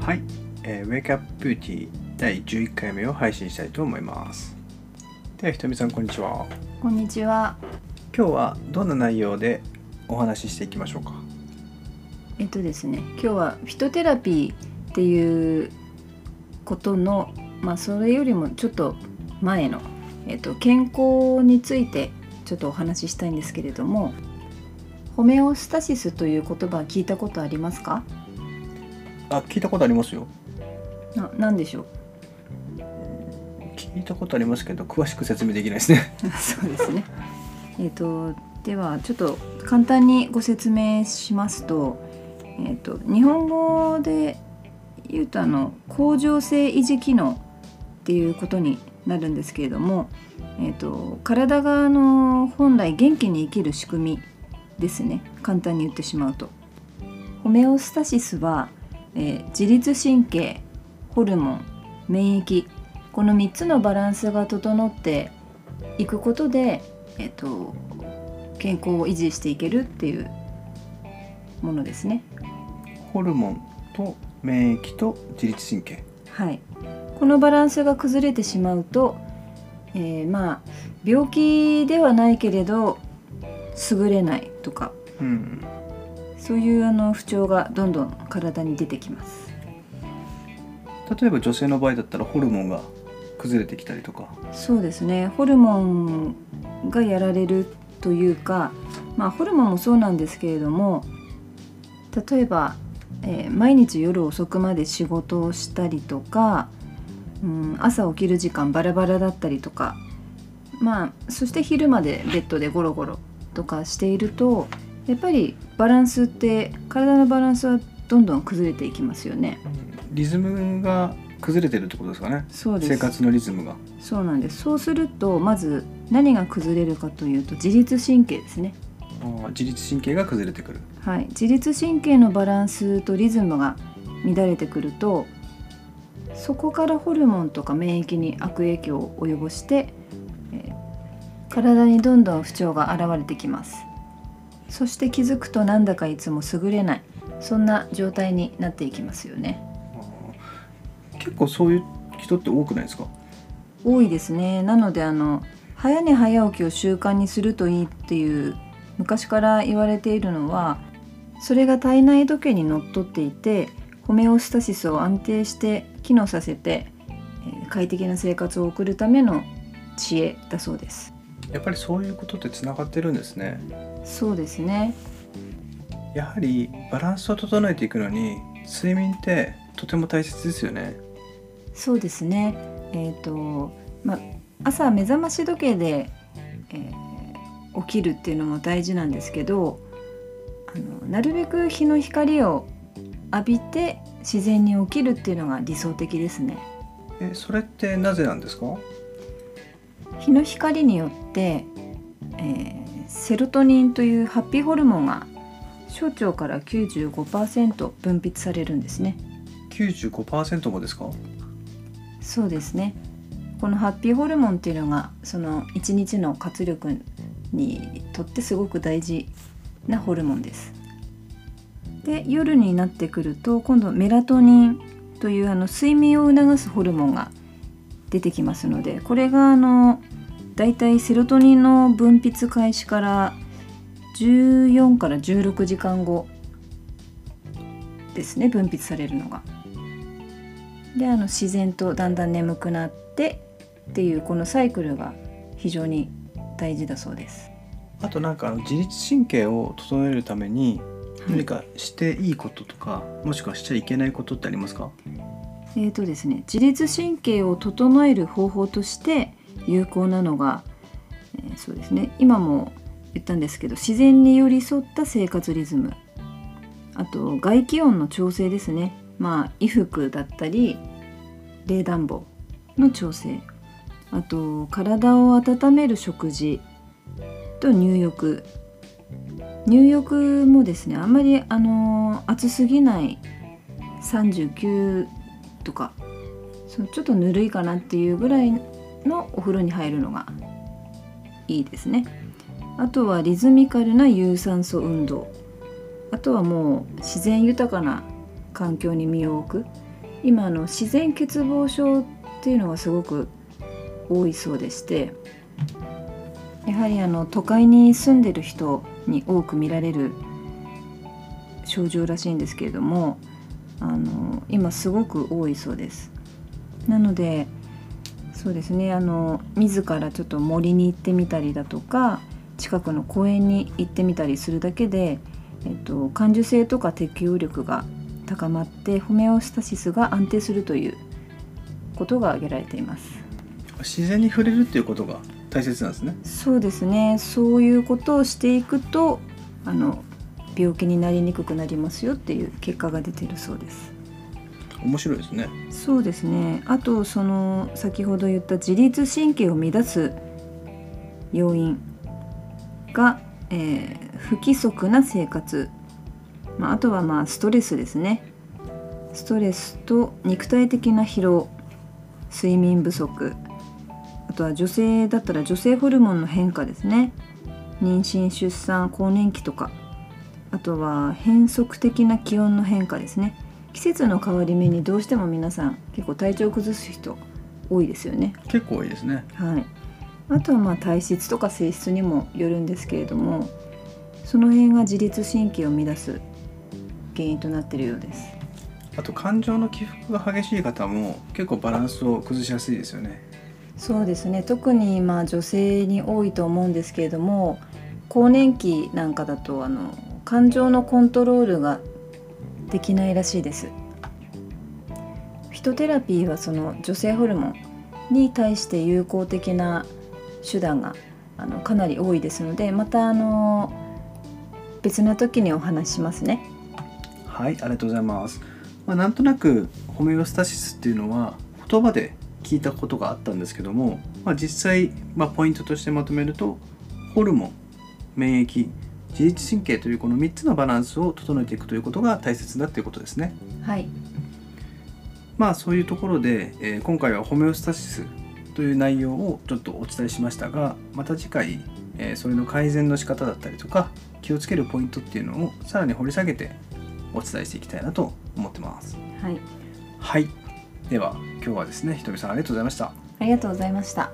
はい、えー、Wake Up Beauty 第11回目を配信したいと思いますではひとみさんこんにちはこんにちは。今日はどんな内容でお話ししていきましょうか？えっとですね、今日はフィトテラピーっていうことの、まあそれよりもちょっと前のえっと健康についてちょっとお話ししたいんですけれども、ホメオスタシスという言葉聞いたことありますか？あ聞いたことありますよな、なんでしょう？聞いたことありますけど詳しく説明できないですね そうですね。えっとではちょっと簡単にご説明しますと、えっと日本語で言うとあの恒常性維持機能っていうことになるんですけれども、えっと体があの本来元気に生きる仕組みですね。簡単に言ってしまうと、ホメオスタシスは、えー自律神経、ホルモン、免疫この3つのバランスが整っていくことで、えっと、健康を維持していけるっていうものですね。ホルモンと免疫と自律神経。はい、このバランスが崩れてしまうと、えーまあ病気ではないけれど優れないとか。うんそういうあの不調がどんどん体に出てきます。例えば女性の場合だったらホルモンが崩れてきたりとかそうですねホルモンがやられるというか、まあ、ホルモンもそうなんですけれども例えば、えー毎日夜遅くまで仕事をしたりとか、うん、朝起きる時間バラバラだったりとか、まあ、そして昼までベッドでゴロゴロとかしているとやっぱりバランスって体のバランスはどんどん崩れていきますよね。リズムが崩れてるってことですかね。そうです。生活のリズムが。そうなんです。そうするとまず何が崩れるかというと自律神経ですね。あー自律神経が崩れてくる。はい。自律神経のバランスとリズムが乱れてくるとそこからホルモンとか免疫に悪影響を及ぼして、えー体にどんどん不調が現れてきますそして気づくとなんだかいつも優れない。そんな状態になっていきますよね。結構そういう人って多くないですか？多いですね。なのであの早寝早起きを習慣にするといいっていう昔から言われているのはそれが体内時計にのっとっていてホメオスタシスを安定して機能させてえー快適な生活を送るための知恵だそうですやっぱりそういうことってつながってるんですね。そうですね。やはりバランスを整えていくのに睡眠ってとても大切ですよね。そうですね。えっ、とまあ朝目覚まし時計で、えー起きるっていうのも大事なんですけどあのなるべく日の光を浴びて自然に起きるっていうのが理想的ですね。えそれってなぜなんですか？日の光によって、えーセロトニンというハッピーホルモンが小腸から95%分泌されるんですね。95%もですか？そうですね。このハッピーホルモンっていうのがその一日の活力にとってすごく大事なホルモンです。で夜になってくると今度メラトニンというあの睡眠を促すホルモンが出てきますのでこれがあのだいたいセロトニンの分泌開始から14から16時間後ですね分泌されるのが。であの自然とだんだん眠くなってっていうこのサイクルが非常に大事だそうです。あとなんかあの自律神経を整えるために何かしていいこととか、もしくはしちゃいけないことってありますか？えーとですね、自律神経を整える方法として有効なのが、えーそうですね。今も言ったんですけど自然に寄り添った生活リズム。あと外気温の調整ですね。まあ衣服だったり冷暖房の調整。あと体を温める食事。と入浴。入浴もですねあんまりあの暑すぎない。39とかそのちょっとぬるいかなっていうぐらいのお風呂に入るのがいいですね。あとはリズミカルな有酸素運動。あとはもう自然豊かな環境に身を置く。今あの自然欠乏症っていうのがすごく多いそうでしてやはりあの都会に住んでる人に多く見られる症状らしいんですけれどもあの今すごく多いそうです。なのでそうですねあの自らちょっと森に行ってみたりだとか近くの公園に行ってみたりするだけで、えっと、感受性とか適応力が高まってホメオスタシスが安定するということが挙げられています。自然に触れるっていうことが大切なんですね。そうですね。そういうことをしていくとあの病気になりにくくなりますよっていう結果が出てるそうです。面白いですね。そうですね。あとその先ほど言った自律神経を乱す要因が、えー不規則な生活、まあ、あとはまあストレスですね。ストレスと肉体的な疲労。睡眠不足。あとは女性だったら女性ホルモンの変化ですね。妊娠出産更年期とかあとは変則的な気温の変化ですね。季節の変わり目にどうしても皆さん結構体調を崩す人多いですよね。結構多いですね。はい。あとはまあ体質とか性質にもよるんですけれどもその辺が自律神経を乱す原因となっているようです。あと感情の起伏が激しい方も結構バランスを崩しやすいですよね。そうですね。特にまあ女性に多いと思うんですけれども更年期なんかだとあの感情のコントロールができないらしいです。フィトテラピーはその女性ホルモンに対して有効的な手段があのかなり多いですのでまたあの別な時にお話ししますね。はいありがとうございます、まあ、なんとなくホメオスタシスっていうのは言葉で聞いたことがあったんですけども、まあ、実際、まあ、ポイントとしてまとめるとホルモン免疫自律神経というこの3つのバランスを整えていくということが大切だということですね。はい。まあそういうところで、えー今回はホメオスタシスという内容をちょっとお伝えしましたがまた次回、えーそれの改善の仕方だったりとか気をつけるポイントっていうのをさらに掘り下げてお伝えしていきたいなと思ってます。はい。はい。では今日はですねひとみさんありがとうございました。ありがとうございました